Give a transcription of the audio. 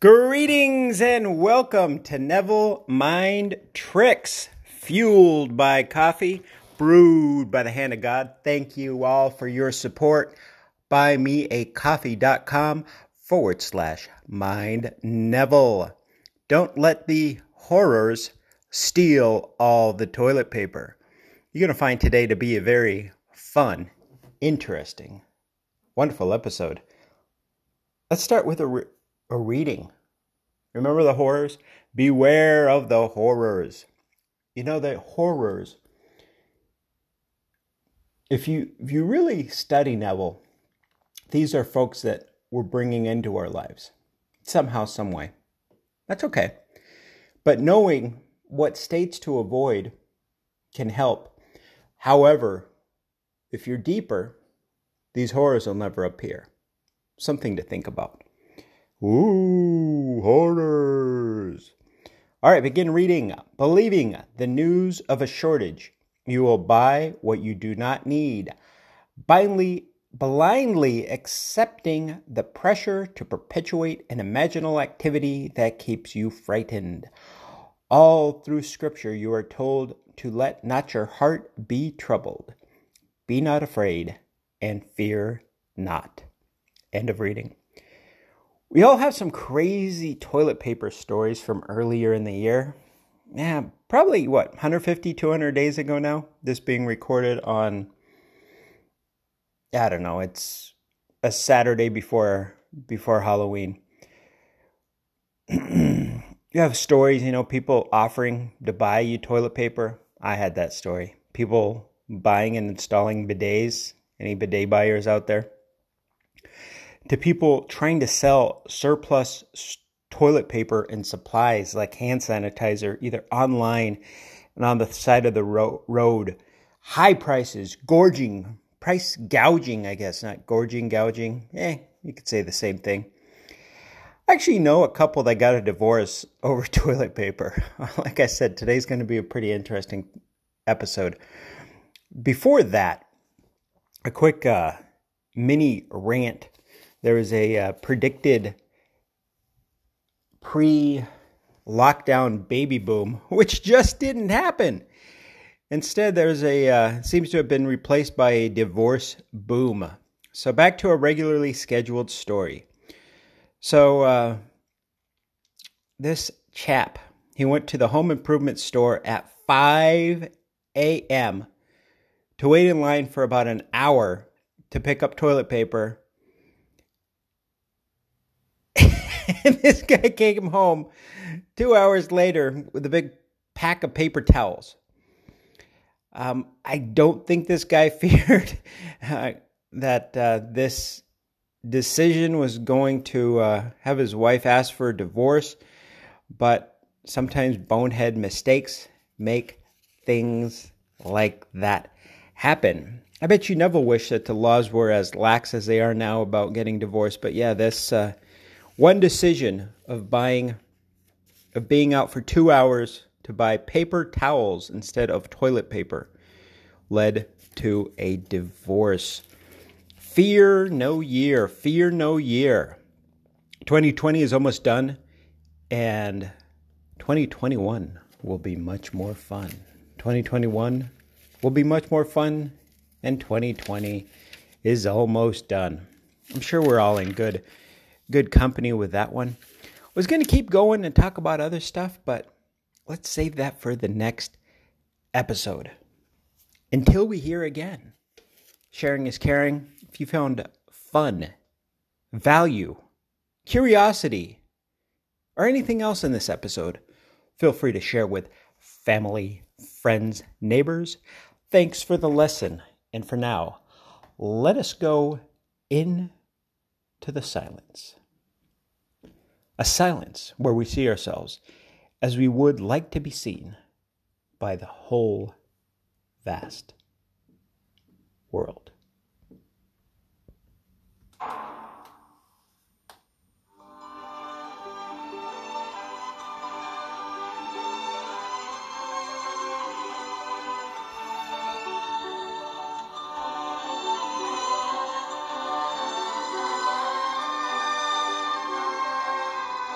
Greetings and welcome to Neville Mind Tricks, fueled by coffee, brewed by the hand of God. Thank you all for your support. Buymeacoffee.com forward slash mind Neville. Don't let the horrors steal all the toilet paper. You're going to find today to be a very fun, interesting, wonderful episode. Let's start with a, re- a reading. Remember the horrors? Beware of the horrors. You know the horrors. If you if you really study Neville, these are folks that we're bringing into our lives somehow, some way. That's okay. But knowing what states to avoid can help. However, if you're deeper, these horrors will never appear. Something to think about. Ooh. All right, begin reading. Believing the news of a shortage, you will buy what you do not need. Blindly, blindly accepting the pressure to perpetuate an imaginal activity that keeps you frightened. All through Scripture, you are told to let not your heart be troubled. Be not afraid, and fear not. End of reading. We all have some crazy toilet paper stories from earlier in the year. Yeah, probably what, 150, 200 days ago now? This being recorded on, I don't know, it's a Saturday before before Halloween. you have stories, you know, people offering to buy you toilet paper. I had that story. People buying and installing bidets. Any bidet buyers out there? To people trying to sell surplus toilet paper and supplies like hand sanitizer either online and on the side of the ro- road. High prices, gorging, price gouging, I guess, not gorging, gouging. Eh, you could say the same thing. I actually know a couple that got a divorce over toilet paper. like I said, today's going to be a pretty interesting episode. Before that, a quick uh, mini rant there was a uh, predicted pre lockdown baby boom, which just didn't happen. Instead, there's a uh, seems to have been replaced by a divorce boom. So back to a regularly scheduled story. So uh, this chap, he went to the home improvement store at 5 a.m. to wait in line for about an hour to pick up toilet paper and this guy came home two hours later with a big pack of paper towels. Um, I don't think this guy feared uh, that uh, this decision was going to uh, have his wife ask for a divorce, but sometimes bonehead mistakes make things like that happen. I bet you never wish that the laws were as lax as they are now about getting divorced, but yeah, this uh, one decision of buying, of being out for two hours to buy paper towels instead of toilet paper led to a divorce. Fear no year. Fear no year. 2020 is almost done, and 2021 will be much more fun. 2021 will be much more fun, and 2020 is almost done. I'm sure we're all in good good company with that one. Was going to keep going and talk about other stuff, but let's save that for the next episode. Until we hear again, sharing is caring. If you found fun, value, curiosity, or anything else in this episode, feel free to share with family, friends, neighbors. Thanks for the lesson. And for now, let us go in to the silence a silence where we see ourselves as we would like to be seen by the whole vast world.